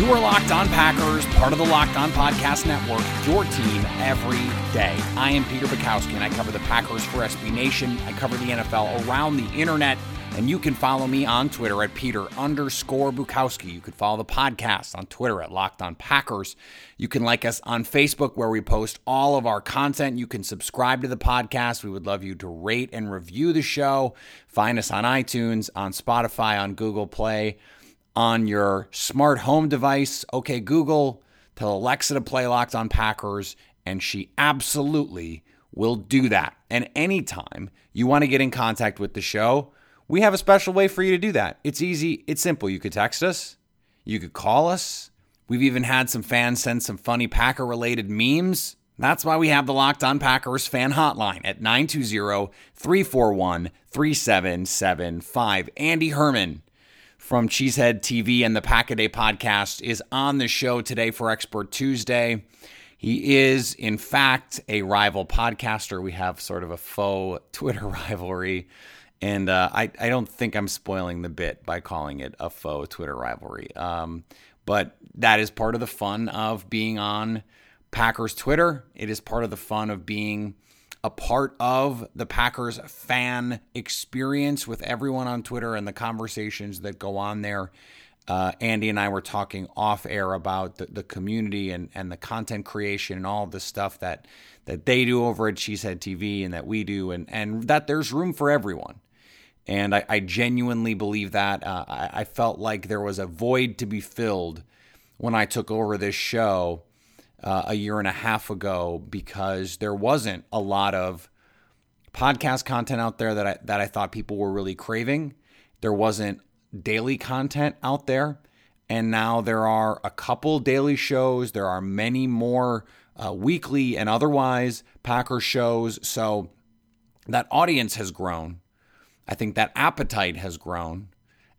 You are Locked On Packers, part of the Locked On Podcast Network, your team every day. I am Peter Bukowski, and I cover the Packers for SB Nation. I cover the NFL around the internet, and you can follow me on Twitter at Peter underscore Bukowski. You can follow the podcast on Twitter at Locked On Packers. You can like us on Facebook, where we post all of our content. You can subscribe to the podcast. We would love you to rate and review the show. Find us on iTunes, on Spotify, on Google Play on your smart home device. Okay, Google, tell Alexa to play Locked on Packers, and she absolutely will do that. And anytime you want to get in contact with the show, we have a special way for you to do that. It's easy, it's simple. You could text us, you could call us. We've even had some fans send some funny Packer related memes. That's why we have the Locked On Packers fan hotline at 920 341 3775. Andy Herman from Cheesehead TV and the Pack a Day podcast is on the show today for Expert Tuesday. He is, in fact, a rival podcaster. We have sort of a faux Twitter rivalry. And uh, I, I don't think I'm spoiling the bit by calling it a faux Twitter rivalry. Um, but that is part of the fun of being on Packers Twitter. It is part of the fun of being a part of the Packers fan experience with everyone on Twitter and the conversations that go on there. Uh, Andy and I were talking off air about the, the community and, and the content creation and all the stuff that that they do over at Cheesehead TV and that we do, and and that there's room for everyone. And I, I genuinely believe that. Uh, I, I felt like there was a void to be filled when I took over this show uh, a year and a half ago because there wasn't a lot of podcast content out there that I, that I thought people were really craving. There wasn't daily content out there. And now there are a couple daily shows. There are many more uh, weekly and otherwise Packer shows. So that audience has grown. I think that appetite has grown.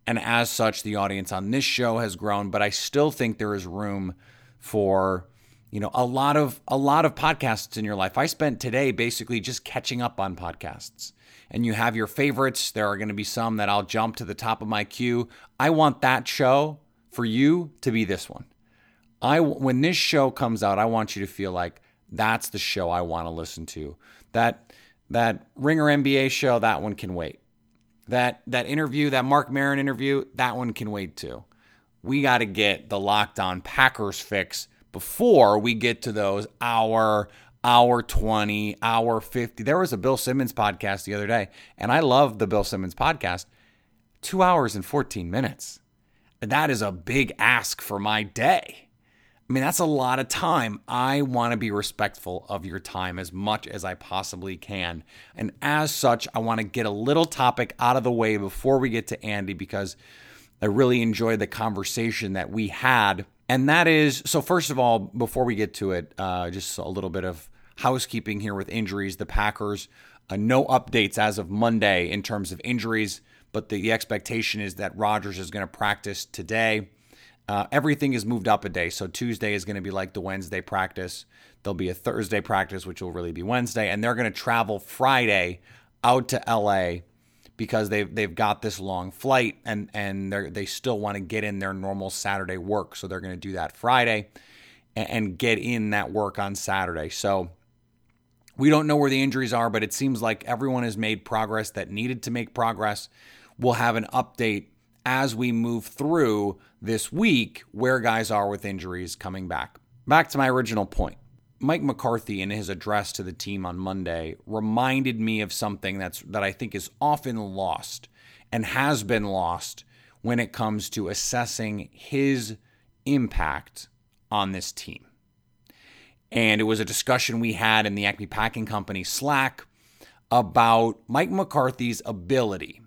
And as such, the audience on this show has grown. But I still think there is room for you know a lot of a lot of podcasts in your life. I spent today basically just catching up on podcasts. And you have your favorites. There are going to be some that i'll jump to the top of my queue. I want that show for you to be this one. I when this show comes out i want you to feel like that's the show i want to listen to. That that ringer nba show that one can wait. That that interview that mark maron interview that one can wait too. We got to get the locked on packers fix before we get to those hour, hour 20, hour 50. There was a Bill Simmons podcast the other day, and I love the Bill Simmons podcast. Two hours and 14 minutes. That is a big ask for my day. I mean, that's a lot of time. I want to be respectful of your time as much as I possibly can. And as such, I want to get a little topic out of the way before we get to Andy because I really enjoyed the conversation that we had and that is so, first of all, before we get to it, uh, just a little bit of housekeeping here with injuries. The Packers, uh, no updates as of Monday in terms of injuries, but the, the expectation is that Rodgers is going to practice today. Uh, everything is moved up a day. So Tuesday is going to be like the Wednesday practice. There'll be a Thursday practice, which will really be Wednesday. And they're going to travel Friday out to LA because they've they've got this long flight and and they they still want to get in their normal Saturday work, so they're going to do that Friday and, and get in that work on Saturday. So We don't know where the injuries are, but it seems like everyone has made progress that needed to make progress. We'll have an update as we move through this week where guys are with injuries coming back. Back to my original point. Mike McCarthy in his address to the team on Monday reminded me of something that's that I think is often lost and has been lost when it comes to assessing his impact on this team. And it was a discussion we had in the Acme Packing Company Slack about Mike McCarthy's ability,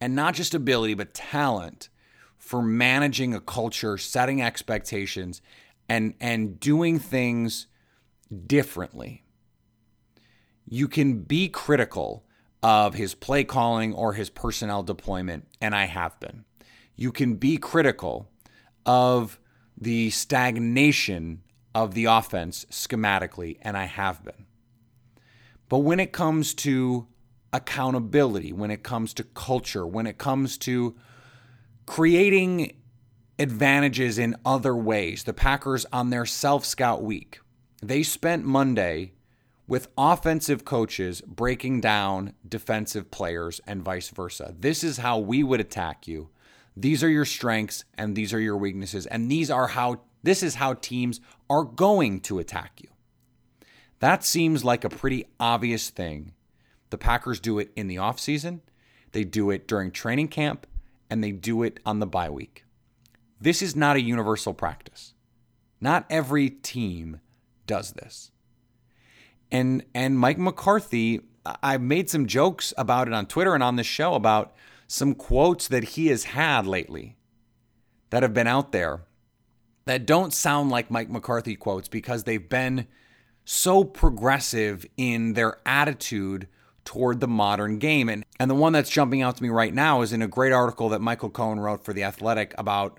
and not just ability, but talent for managing a culture, setting expectations, and, and doing things differently. You can be critical of his play calling or his personnel deployment, and I have been. You can be critical of the stagnation of the offense schematically, and I have been. But when it comes to accountability, when it comes to culture, when it comes to creating advantages in other ways, the Packers on their self scout week, they spent Monday with offensive coaches breaking down defensive players and vice versa. This is how we would attack you. These are your strengths and these are your weaknesses and these are how this is how teams are going to attack you. That seems like a pretty obvious thing. The Packers do it in the offseason, they do it during training camp, and they do it on the bye week. This is not a universal practice. Not every team does this. And and Mike McCarthy, I've made some jokes about it on Twitter and on this show about some quotes that he has had lately that have been out there that don't sound like Mike McCarthy quotes because they've been so progressive in their attitude toward the modern game. And and the one that's jumping out to me right now is in a great article that Michael Cohen wrote for The Athletic about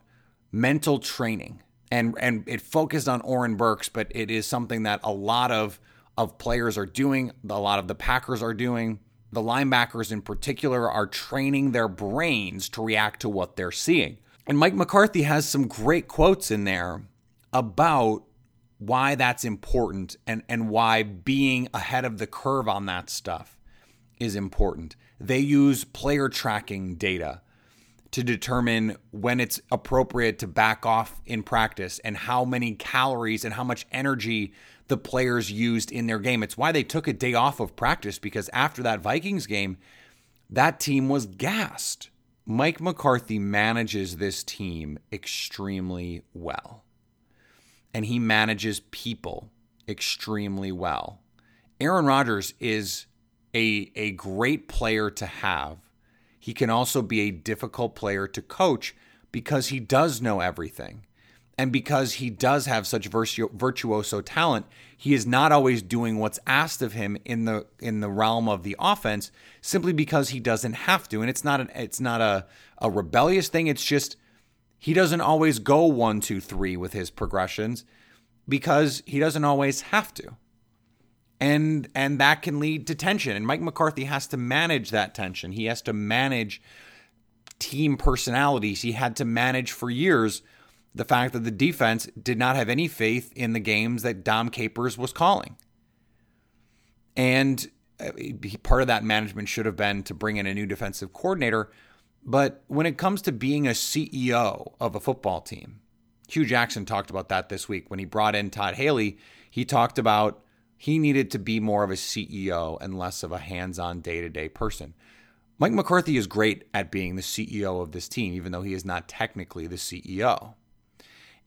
mental training. And and it focused on Oren Burks, but it is something that a lot of of players are doing, a lot of the Packers are doing. The linebackers in particular are training their brains to react to what they're seeing. And Mike McCarthy has some great quotes in there about why that's important and, and why being ahead of the curve on that stuff is important. They use player tracking data to determine when it's appropriate to back off in practice and how many calories and how much energy the players used in their game. It's why they took a day off of practice because after that Vikings game, that team was gassed. Mike McCarthy manages this team extremely well. And he manages people extremely well. Aaron Rodgers is a, a great player to have. He can also be a difficult player to coach because he does know everything. And because he does have such virtuoso talent, he is not always doing what's asked of him in the in the realm of the offense simply because he doesn't have to. And it's not an it's not a, a rebellious thing. It's just he doesn't always go one, two, three with his progressions because he doesn't always have to. And and that can lead to tension. And Mike McCarthy has to manage that tension. He has to manage team personalities. He had to manage for years the fact that the defense did not have any faith in the games that Dom Capers was calling. And uh, part of that management should have been to bring in a new defensive coordinator. But when it comes to being a CEO of a football team, Hue Jackson talked about that this week when he brought in Todd Haley. He talked about he needed to be more of a CEO and less of a hands on day to day person. Mike McCarthy is great at being the CEO of this team, even though he is not technically the CEO.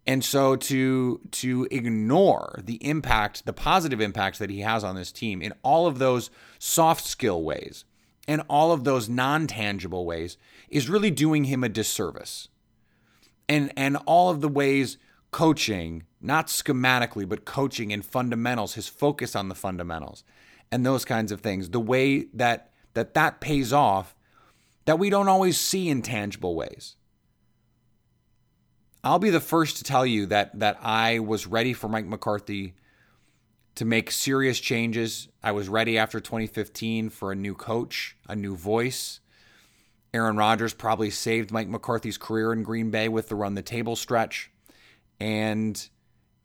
And so to to ignore the impact, the positive impact that he has on this team in all of those soft skill ways and all of those non-tangible ways is really doing him a disservice. And and all of the ways coaching, not schematically, but coaching and fundamentals, his focus on the fundamentals and those kinds of things, the way that that that pays off that we don't always see in tangible ways. I'll be the first to tell you that that I was ready for Mike McCarthy to make serious changes. I was ready after 2015 for a new coach, a new voice. Aaron Rodgers probably saved Mike McCarthy's career in Green Bay with the run the table stretch. And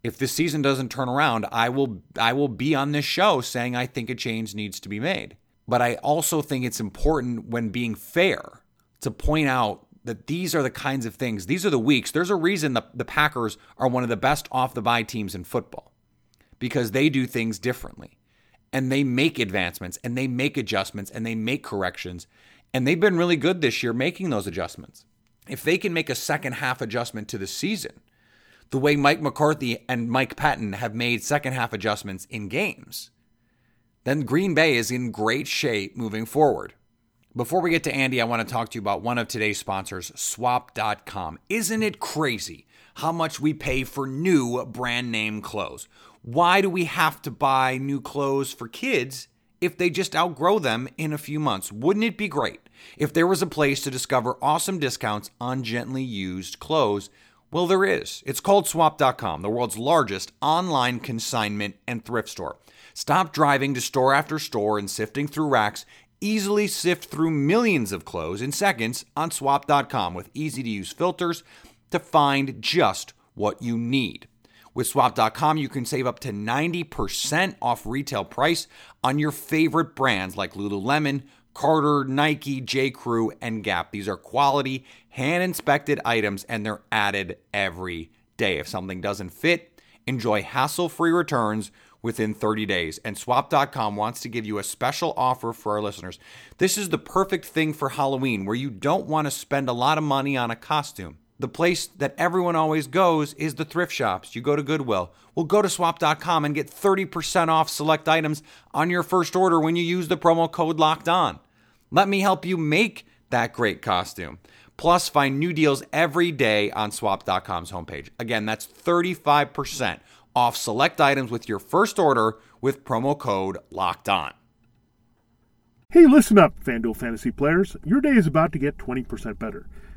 If this season doesn't turn around, I will I will be on this show saying I think a change needs to be made. But I also think it's important when being fair to point out that these are the kinds of things, these are the weeks. There's a reason the, the Packers are one of the best off the bye teams in football because they do things differently and they make advancements and they make adjustments and they make corrections. And they've been really good this year making those adjustments. If they can make a second half adjustment to the season, the way Mike McCarthy and Mike Pettine have made second half adjustments in games, then Green Bay is in great shape moving forward. Before we get to Andy, I want to talk to you about one of today's sponsors, swap.com. Isn't it crazy how much we pay for new brand name clothes? Why do we have to buy new clothes for kids if they just outgrow them in a few months? Wouldn't it be great if there was a place to discover awesome discounts on gently used clothes? Well, there is. It's called swap.com, the world's largest online consignment and thrift store. Stop driving to store after store and sifting through racks. Easily sift through millions of clothes in seconds on swap.com with easy to use filters to find just what you need. With swap.com, you can save up to 90% off retail price on your favorite brands like Lululemon, Carter, Nike, J.Crew, and Gap. These are quality, hand inspected items, and they're added every day. If something doesn't fit, enjoy hassle free returns within 30 days. And swap.com wants to give you a special offer for our listeners. This is the perfect thing for Halloween where you don't want to spend a lot of money on a costume. The place that everyone always goes is the thrift shops. You go to Goodwill. Well, go to swap.com and get 30% off select items on your first order when you use the promo code locked on. Let me help you make that great costume. Plus, find new deals every day on swap.com's homepage. Again, that's 35% off select items with your first order with promo code locked on. Hey, listen up, FanDuel fantasy players. Your day is about to get 20% better.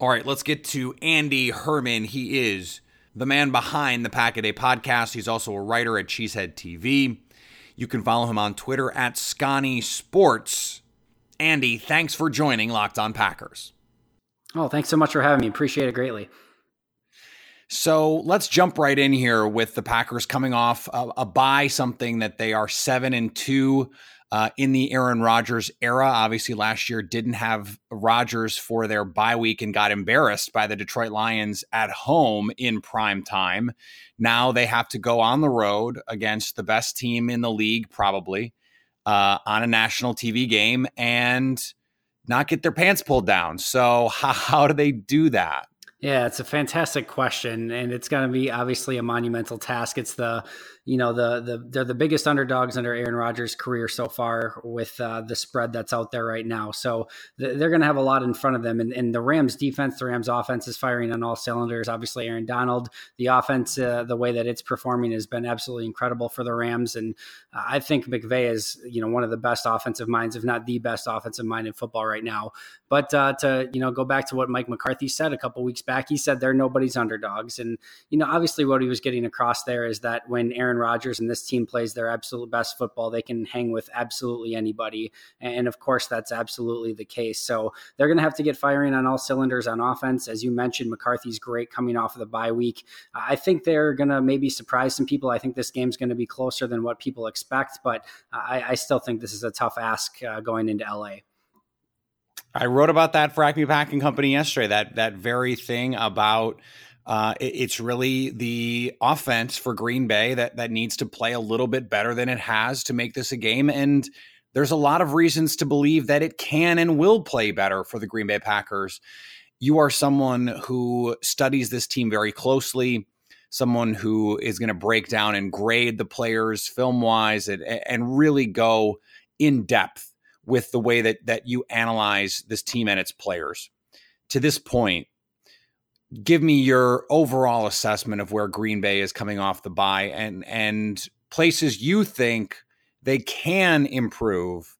All right, let's get to Andy Herman. He is the man behind the Pack a Day podcast. He's also a writer at Cheesehead TV. You can follow him on Twitter at Scotty Sports. Andy, thanks for joining Locked On Packers. Oh, thanks so much for having me. Appreciate it greatly. So let's jump right in here with the Packers coming off a, a bye, something that they are seven and two uh, in the Aaron Rodgers era. Obviously, last year didn't have Rodgers for their bye week and got embarrassed by the Detroit Lions at home in prime time. Now they have to go on the road against the best team in the league, probably uh, on a national TV game, and not get their pants pulled down. So, how, how do they do that? Yeah, it's a fantastic question, and it's going to be obviously a monumental task. It's the you know the the they're the biggest underdogs under Aaron Rodgers' career so far with uh, the spread that's out there right now. So th- they're going to have a lot in front of them. And, and, the Rams defense, the Rams offense is firing on all cylinders. Obviously, Aaron Donald, the offense, uh, the way that it's performing has been absolutely incredible for the Rams. And uh, I think McVay is you know one of the best offensive minds, if not the best offensive mind in football right now. But uh, to you know go back to what Mike McCarthy said a couple weeks back, he said they're nobody's underdogs. And you know obviously what he was getting across there is that when Aaron Rodgers and this team plays their absolute best football, they can hang with absolutely anybody. And of course, that's absolutely the case. So they're going to have to get firing on all cylinders on offense. As you mentioned, McCarthy's great coming off of the bye week. I think they're going to maybe surprise some people. I think this game's going to be closer than what people expect, but I, I still think this is a tough ask uh, going into LA. I wrote about that for Acme Packing Company yesterday. That that very thing about uh, it, it's really the offense for Green Bay that that needs to play a little bit better than it has to make this a game. And there's a lot of reasons to believe that it can and will play better for the Green Bay Packers. You are someone who studies this team very closely, someone who is going to break down and grade the players film wise and, and really go in depth with the way that that you analyze this team and its players. To this point, give me your overall assessment of where Green Bay is coming off the bye and and places you think they can improve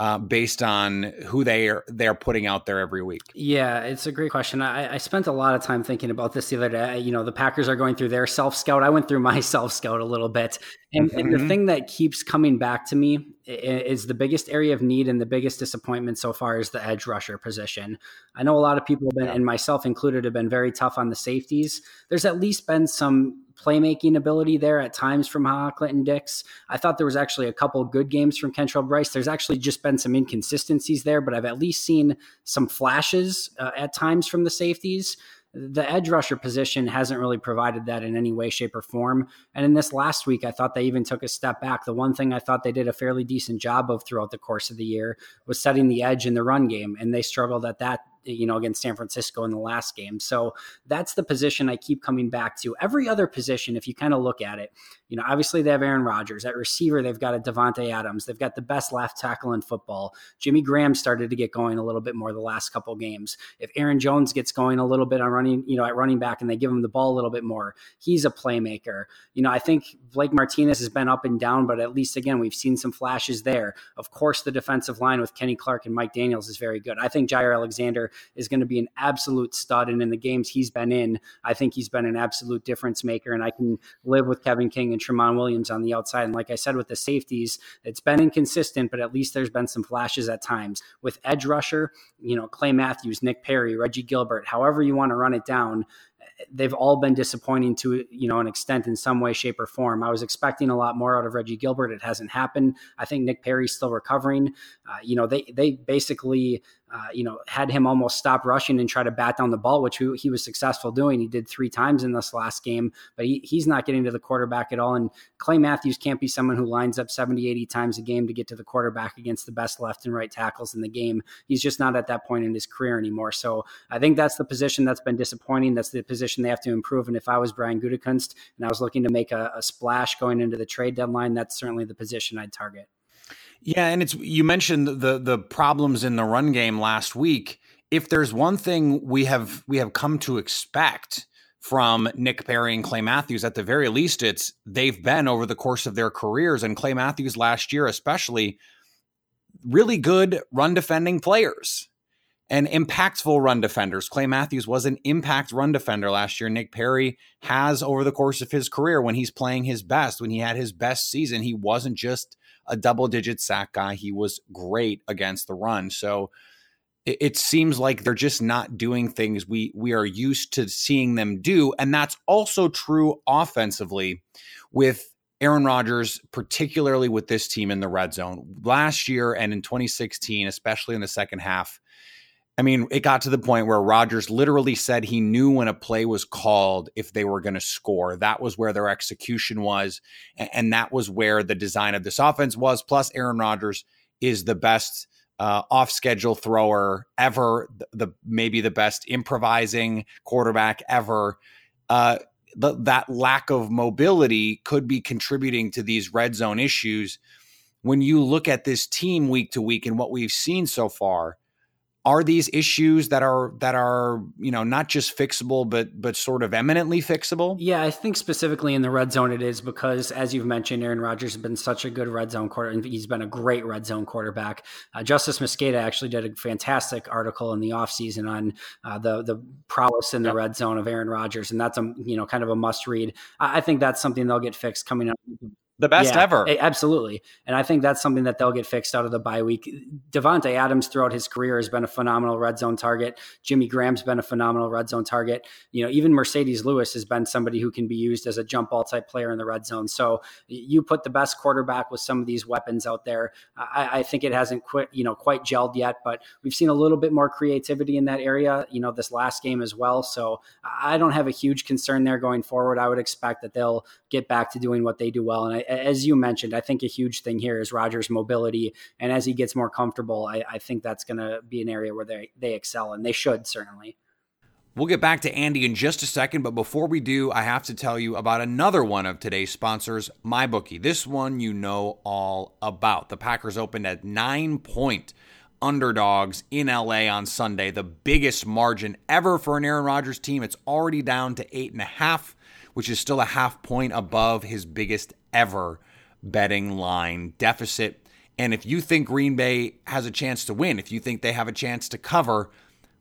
uh, based on who they are they're putting out there every week? Yeah, it's a great question. I, I, spent a lot of time thinking about this the other day. You know, the Packers are going through their self scout. I went through my self scout a little bit, and, mm-hmm. and, the mm-hmm. thing that keeps coming back to me is the biggest area of need and the biggest disappointment so far is the edge rusher position. I know a lot of people have been, yeah. and myself included, have been very tough on the safeties. There's at least been some playmaking ability there at times from Ha Clinton Dix. I thought there was actually a couple good games from Kentrell Brice. There's actually just been some inconsistencies there, but I've at least seen some flashes uh, at times from the safeties the edge rusher position hasn't really provided that in any way, shape, or form. And in this last week, I thought they even took a step back. The one thing I thought they did a fairly decent job of throughout the course of the year was setting the edge in the run game, and they struggled at that you know, against San Francisco in the last game. So that's the position I keep coming back to. Every other position, if you kind of look at it, you know, obviously they have Aaron Rodgers. At receiver, they've got a Davante Adams. They've got the best left tackle in football. Jimmy Graham started to get going a little bit more the last couple games. If Aaron Jones gets going a little bit on running, you know, at running back and they give him the ball a little bit more, he's a playmaker. You know, I think Blake Martinez has been up and down, but at least again, we've seen some flashes there. Of course, the defensive line with Kenny Clark and Mike Daniels is very good. I think Jaire Alexander is going to be an absolute stud. And in the games he's been in, I think he's been an absolute difference maker. And I can live with Kevin King and Tramon Williams on the outside. And like I said, with the safeties, it's been inconsistent, but at least there's been some flashes at times. With edge rusher, you know, Clay Matthews, Nick Perry, Reggie Gilbert, however you want to run it down, they've all been disappointing to you know an extent in some way shape or form i was expecting a lot more out of reggie gilbert it hasn't happened i think nick perry's still recovering uh, you know they they basically uh, you know, had him almost stop rushing and try to bat down the ball, which he, was successful doing. He did three times in this last game, but he, he's not getting to the quarterback at all. And Clay Matthews can't be someone who lines up 70, 80 times a game to get to the quarterback against the best left and right tackles in the game. He's just not at that point in his career anymore. So I think that's the position that's been disappointing. That's the position they have to improve. And if I was Brian Gutekunst and I was looking to make a, a splash going into the trade deadline, that's certainly the position I'd target. Yeah, and it's you mentioned the the problems in the run game last week. If there's one thing we have we have come to expect from Nick Perry and Clay Matthews, at the very least, it's they've been over the course of their careers, and Clay Matthews last year especially, really good run defending players and impactful run defenders. Clay Matthews was an impact run defender last year. Nick Perry has over the course of his career when he's playing his best, when he had his best season, he wasn't just a double digit sack guy. He was great against the run. So it, it, seems like they're just not doing things we we are used to seeing them do. And that's also true offensively with Aaron Rodgers, particularly with this team in the red zone. Last year and in 2016, especially in the second half, I mean, it got to the point where Rodgers literally said he knew when a play was called if they were going to score. That was where their execution was. And that was where the design of this offense was. Plus, Aaron Rodgers is the best uh, off schedule thrower ever, the, the, maybe the best improvising quarterback ever. Uh, the, that lack of mobility could be contributing to these red zone issues. When you look at this team week to week and what we've seen so far, are these issues that are that are you know not just fixable but but sort of eminently fixable? Yeah i think specifically in the red zone it is because as you've mentioned aaron rodgers has been such a good red zone quarter and he's been a great red zone quarterback. Uh, Justis Mosqueda actually did a fantastic article in the offseason on uh, the the prowess in the yep. red zone of aaron rodgers and that's a you know kind of a must read. I, I think that's something they'll get fixed coming up the best yeah, ever. Absolutely. And I think that's something that they'll get fixed out of the bye week. Davante Adams throughout his career has been a phenomenal red zone target. Jimmy Graham's been a phenomenal red zone target. You know, even Marcedes Lewis has been somebody who can be used as a jump ball type player in the red zone. So you put the best quarterback with some of these weapons out there. I, I think it hasn't quit, you know, quite gelled yet, but we've seen a little bit more creativity in that area, you know, this last game as well. So I don't have a huge concern there going forward. I would expect that they'll get back to doing what they do well. And I, as you mentioned, I think a huge thing here is Rodgers' mobility. And as he gets more comfortable, I, I think that's going to be an area where they, they excel, and they should certainly. We'll get back to Andy in just a second, but before we do, I have to tell you about another one of today's sponsors, MyBookie. This one you know all about. The Packers opened at nine point underdogs in LA on Sunday, the biggest margin ever for an Aaron Rodgers team. It's already down to eight and a half, which is still a half point above his biggest ever betting line deficit. And if you think Green Bay has a chance to win, if you think they have a chance to cover,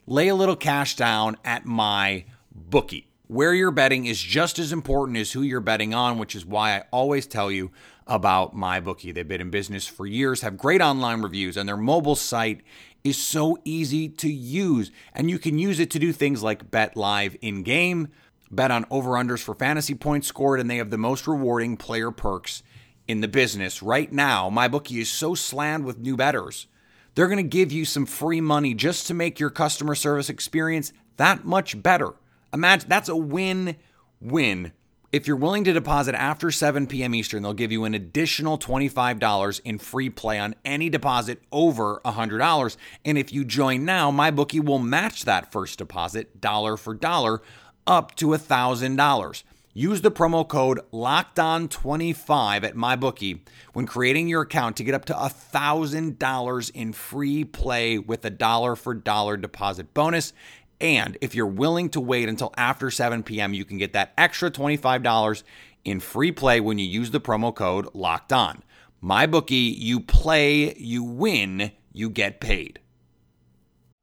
lay a little cash down at my bookie. Where you're betting is just as important as who you're betting on, which is why I always tell you about my bookie. They've been in business for years, have great online reviews, and their mobile site is so easy to use. And you can use it to do things like bet live in game, bet on over unders for fantasy points scored, and they have the most rewarding player perks in the business. Right now, my bookie is so slammed with new bettors. They're going to give you some free money just to make your customer service experience that much better. Imagine that's a win win. If you're willing to deposit after 7 p.m. Eastern, they'll give you an additional $25 in free play on any deposit over $100. And if you join now, my bookie will match that first deposit dollar for dollar up to $1,000. Use the promo code LOCKEDON25 at MyBookie when creating your account to get up to $1,000 in free play with a dollar for dollar deposit bonus. And if you're willing to wait until after 7 p.m., you can get that extra $25 in free play when you use the promo code Locked On. MyBookie, you play, you win, you get paid.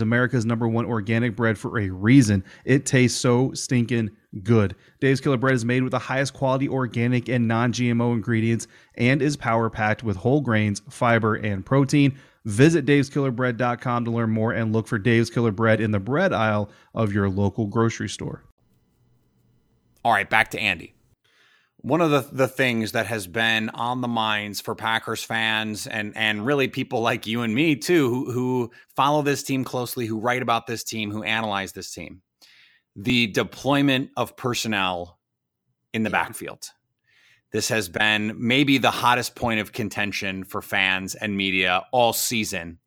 America's number one organic bread for a reason. It tastes so stinking good. Dave's Killer Bread is made with the highest quality organic and non GMO ingredients and is power packed with whole grains, fiber, and protein. Visit daveskillerbread.com to learn more and look for Dave's Killer Bread in the bread aisle of your local grocery store. All right, back to Andy. One of the, the things that has been on the minds for Packers fans and and really people like you and me too, who, who follow this team closely, who write about this team, who analyze this team, the deployment of personnel in the backfield. This has been maybe the hottest point of contention for fans and media all season.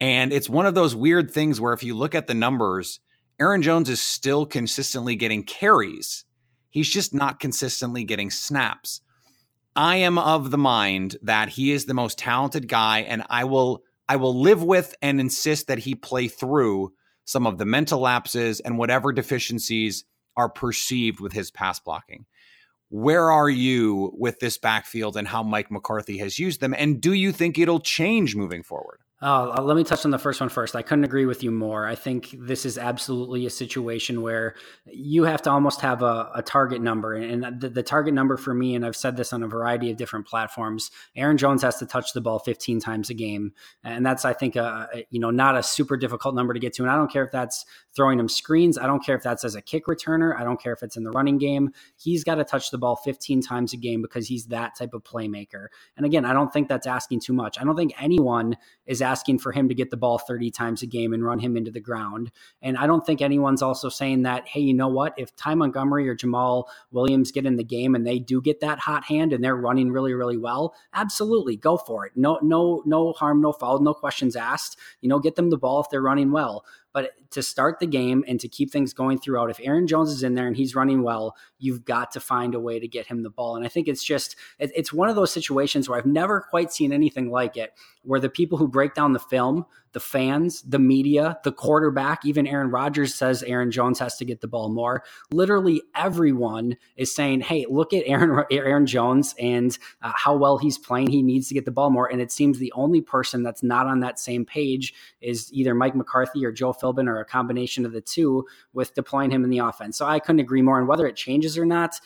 And it's one of those weird things where if you look at the numbers, Aaron Jones is still consistently getting carries. He's just not consistently getting snaps. I am of the mind that he is the most talented guy and I will I will live with and insist that he play through some of the mental lapses and whatever deficiencies are perceived with his pass blocking. Where are you with this backfield and how Mike McCarthy has used them? And do you think it'll change moving forward? Oh, let me touch on the first one first. I couldn't agree with you more. I think this is absolutely a situation where you have to almost have a, a target number. And the, the, target number for me, and I've said this on a variety of different platforms, Aaron Jones has to touch the ball 15 times a game. And that's, I think, a, a, you know, not a super difficult number to get to. And I don't care if that's throwing him screens. I don't care if that's as a kick returner. I don't care if it's in the running game. He's got to touch the ball 15 times a game because he's that type of playmaker. And again, I don't think that's asking too much. I don't think anyone is asking for him to get the ball 30 times a game and run him into the ground. And I don't think anyone's also saying that, hey, you know what? If Ty Montgomery or Jamaal Williams get in the game and they do get that hot hand and they're running really, really well, absolutely go for it. No, no, no harm, no foul, no questions asked. You know, get them the ball if they're running well. But to start the game and to keep things going throughout, if Aaron Jones is in there and he's running well, you've got to find a way to get him the ball. And I think it's just, it's one of those situations where I've never quite seen anything like it, where the people who break down the film, the fans, the media, the quarterback, even Aaron Rodgers says Aaron Jones has to get the ball more. Literally everyone is saying, "Hey, look at Aaron Aaron Jones and uh, how well he's playing. He needs to get the ball more." And it seems the only person that's not on that same page is either Mike McCarthy or Joe Philbin or a combination of the two with deploying him in the offense. So I couldn't agree more. And whether it changes or not,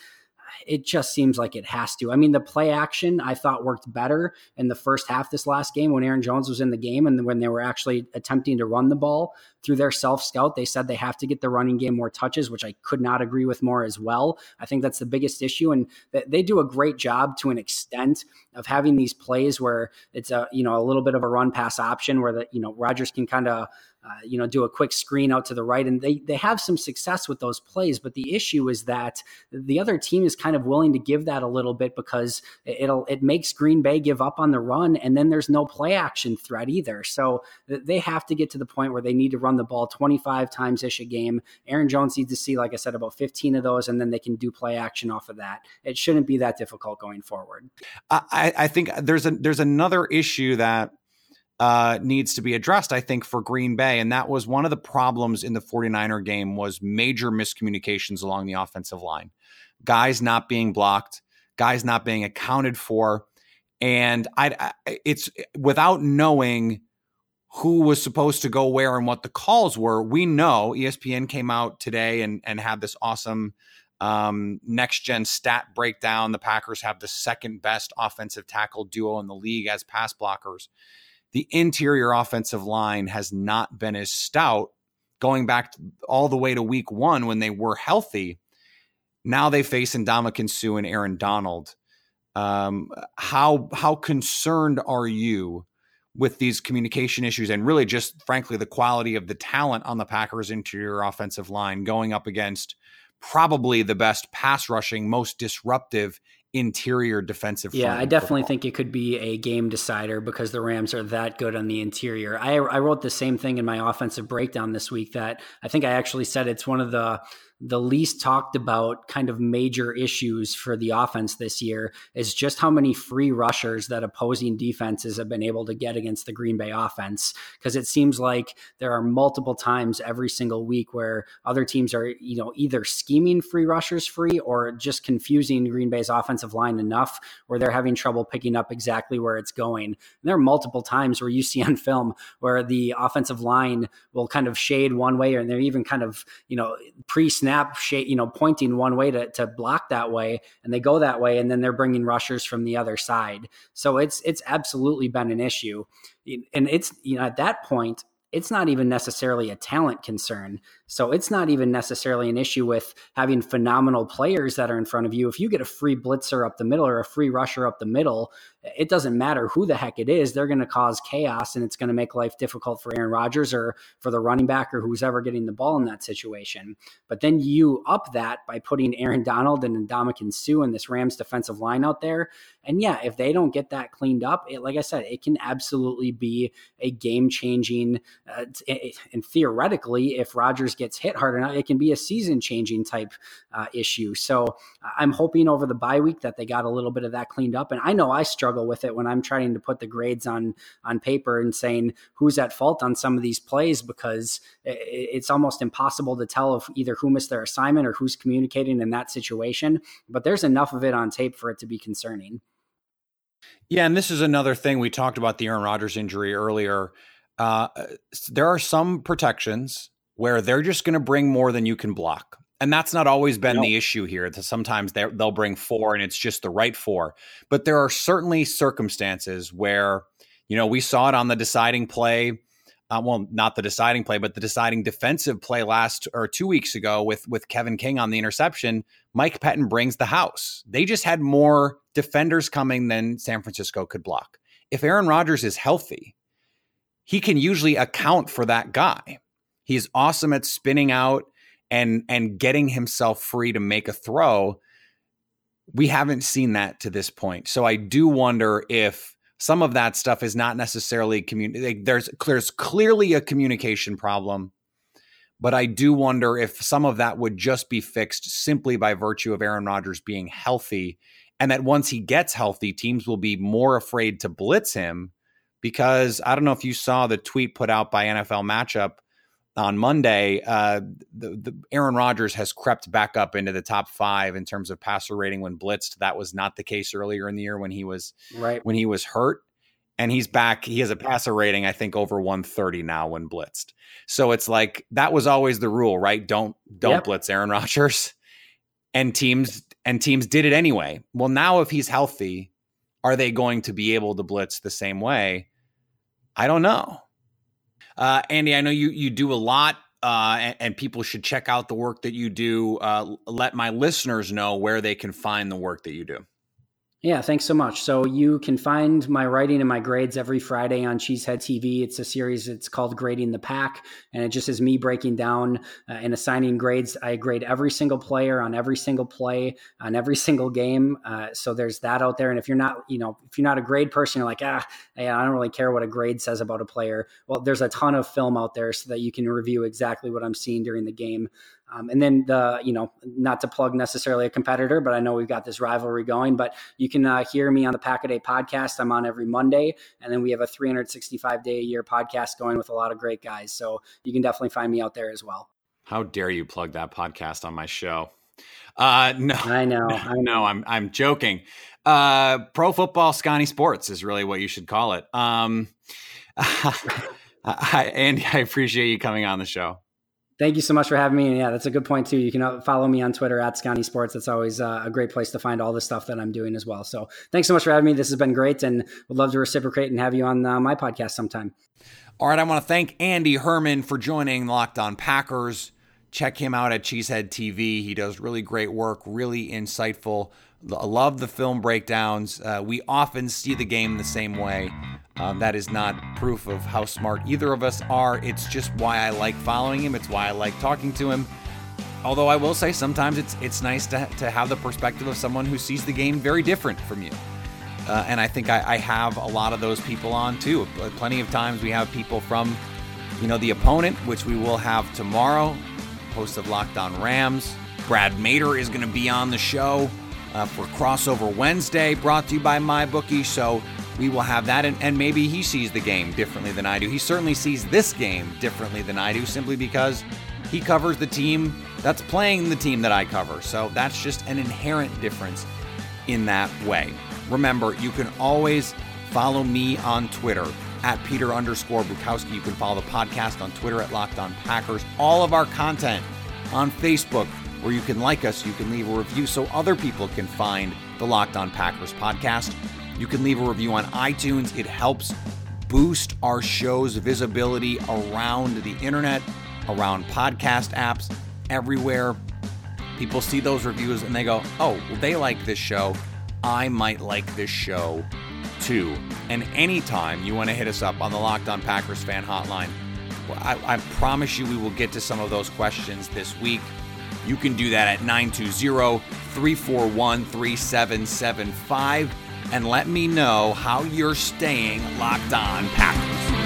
it just seems like it has to. I mean, the play action I thought worked better in the first half this last game when Aaron Jones was in the game and when they were actually attempting to run the ball through their self scout. They said they have to get the running game more touches, which I could not agree with more as well. I think that's the biggest issue, and they do a great job to an extent of having these plays where it's a you know a little bit of a run pass option where the you know Rodgers can kind of uh, you know, do a quick screen out to the right, and they they have some success with those plays. But the issue is that the other team is kind of willing to give that a little bit because it'll it makes Green Bay give up on the run, and then there's no play action threat either. So they have to get to the point where they need to run the ball 25 times ish a game. Aaron Jones needs to see, like I said, about 15 of those, and then they can do play action off of that. It shouldn't be that difficult going forward. I, I think there's a there's another issue that uh, needs to be addressed, I think, for Green Bay. And that was one of the problems in the 49er game was major miscommunications along the offensive line. Guys not being blocked, guys not being accounted for. And I, I it's without knowing who was supposed to go where and what the calls were. We know ESPN came out today and and had this awesome um, next gen stat breakdown. The Packers have the second best offensive tackle duo in the league as pass blockers the interior offensive line has not been as stout going back all the way to week one when they were healthy. Now they face Ndamukong Suh and Aaron Donald. Um, how how concerned are you with these communication issues and really just frankly the quality of the talent on the Packers interior offensive line going up against probably the best pass rushing, most disruptive interior defensive. Yeah, I definitely football. think it could be a game decider because the Rams are that good on the interior. I, I wrote the same thing in my offensive breakdown this week that I think I actually said it's one of the the least talked about kind of major issues for the offense this year is just how many free rushers that opposing defenses have been able to get against the Green Bay offense. Because it seems like there are multiple times every single week where other teams are, you know, either scheming free rushers free or just confusing Green Bay's offensive line enough where they're having trouble picking up exactly where it's going. And there are multiple times where you see on film where the offensive line will kind of shade one way and they're even kind of, you know, pre snap snap shape, you know, pointing one way to, to block that way and they go that way and then they're bringing rushers from the other side. So it's, it's absolutely been an issue. And it's, you know, at that point, it's not even necessarily a talent concern. So it's not even necessarily an issue with having phenomenal players that are in front of you. If you get a free blitzer up the middle or a free rusher up the middle, it doesn't matter who the heck it is. They're going to cause chaos and it's going to make life difficult for Aaron Rodgers or for the running back or who's ever getting the ball in that situation. But then you up that by putting Aaron Donald and Ndamukong Suh and this Rams defensive line out there. And yeah, if they don't get that cleaned up, it, like I said, it can absolutely be a game changing. Uh, and theoretically, if Rodgers gets hit hard enough, it can be a season changing type uh, issue. So I'm hoping over the bye week that they got a little bit of that cleaned up. And I know I struggle with it when I'm trying to put the grades on on paper and saying who's at fault on some of these plays because it's almost impossible to tell if either who missed their assignment or who's communicating in that situation. But there's enough of it on tape for it to be concerning. Yeah, and this is another thing we talked about the Aaron Rodgers injury earlier. Uh, there are some protections where they're just going to bring more than you can block. And that's not always been the issue here. Sometimes they'll bring four and it's just the right four. But there are certainly circumstances where, you know, we saw it on the deciding play. Uh, well, not the deciding play, but the deciding defensive play last or two weeks ago with with Kevin King on the interception. Mike Pettine brings the house. They just had more defenders coming than San Francisco could block. If Aaron Rodgers is healthy, he can usually account for that guy. He's awesome at spinning out and and getting himself free to make a throw. We haven't seen that to this point. So I do wonder if some of that stuff is not necessarily commun- there's there's clearly a communication problem but I do wonder if some of that would just be fixed simply by virtue of Aaron Rodgers being healthy and that once he gets healthy teams will be more afraid to blitz him because I don't know if you saw the tweet put out by NFL matchup on Monday, uh, the, the Aaron Rodgers has crept back up into the top five in terms of passer rating when blitzed. That was not the case earlier in the year when he was right when he was hurt, and he's back. He has a passer rating I think over 130 now when blitzed. So it's like that was always the rule, right? Don't don't yep. blitz Aaron Rodgers, and teams and teams did it anyway. Well, now if he's healthy, are they going to be able to blitz the same way? I don't know. Uh, Andy, I know you you do a lot, uh, and, and, people should check out the work that you do. Uh, let my listeners know where they can find the work that you do. Yeah, thanks so much. So you can find my writing and my grades every Friday on Cheesehead TV. It's a series. It's called Grading the Pack, and it just is me breaking down uh, and assigning grades. I grade every single player on every single play on every single game. Uh, so there's that out there. And if you're not, you know, if you're not a grade person, you're like, ah, yeah, I don't really care what a grade says about a player. Well, there's a ton of film out there so that you can review exactly what I'm seeing during the game. Um, and then the, you know, not to plug necessarily a competitor, but I know we've got this rivalry going. But you can uh, hear me on the Pack a Day podcast. I'm on every Monday, and then we have a 365 day a year podcast going with a lot of great guys. So you can definitely find me out there as well. How dare you plug that podcast on my show? Uh, no, I know, I know. I'm I'm joking. Uh, pro football, Scotty Sports is really what you should call it. Um, I, Andy, I appreciate you coming on the show. Thank you so much for having me. And yeah, that's a good point too. You can uh, follow me on Twitter at Scotty Sports. That's always uh, a great place to find all the stuff that I'm doing as well. So thanks so much for having me. This has been great, and would love to reciprocate and have you on uh, my podcast sometime. All right, I want to thank Andy Herman for joining Locked On Packers. Check him out at Cheesehead TV. He does really great work, really insightful. I love the film breakdowns. Uh, we often see the game the same way. Um, that is not proof of how smart either of us are. It's just why I like following him. It's why I like talking to him. Although I will say sometimes it's it's nice to, to have the perspective of someone who sees the game very different from you. Uh, and I think I, I, have a lot of those people on too. Plenty of times we have people from, you know, the opponent, which we will have tomorrow. Host of Locked On Rams, Brad Mater is going to be on the show uh, for Crossover Wednesday, brought to you by MyBookie. So we will have that, and, and maybe he sees the game differently than I do. He certainly sees this game differently than I do, simply because he covers the team that's playing the team that I cover. So that's just an inherent difference in that way. Remember, you can always follow me on Twitter at Peter underscore Bukowski. You can follow the podcast on Twitter at Locked On Packers. All of our content on Facebook where you can like us, you can leave a review so other people can find the Locked On Packers podcast. You can leave a review on iTunes. It helps boost our show's visibility around the internet, around podcast apps, everywhere. People see those reviews and they go, oh, well, they like this show. I might like this show too. And anytime you want to hit us up on the Locked On Packers fan hotline, I, I promise you we will get to some of those questions this week. You can do that at 920 341 3775 and let me know how you're staying locked on Packers.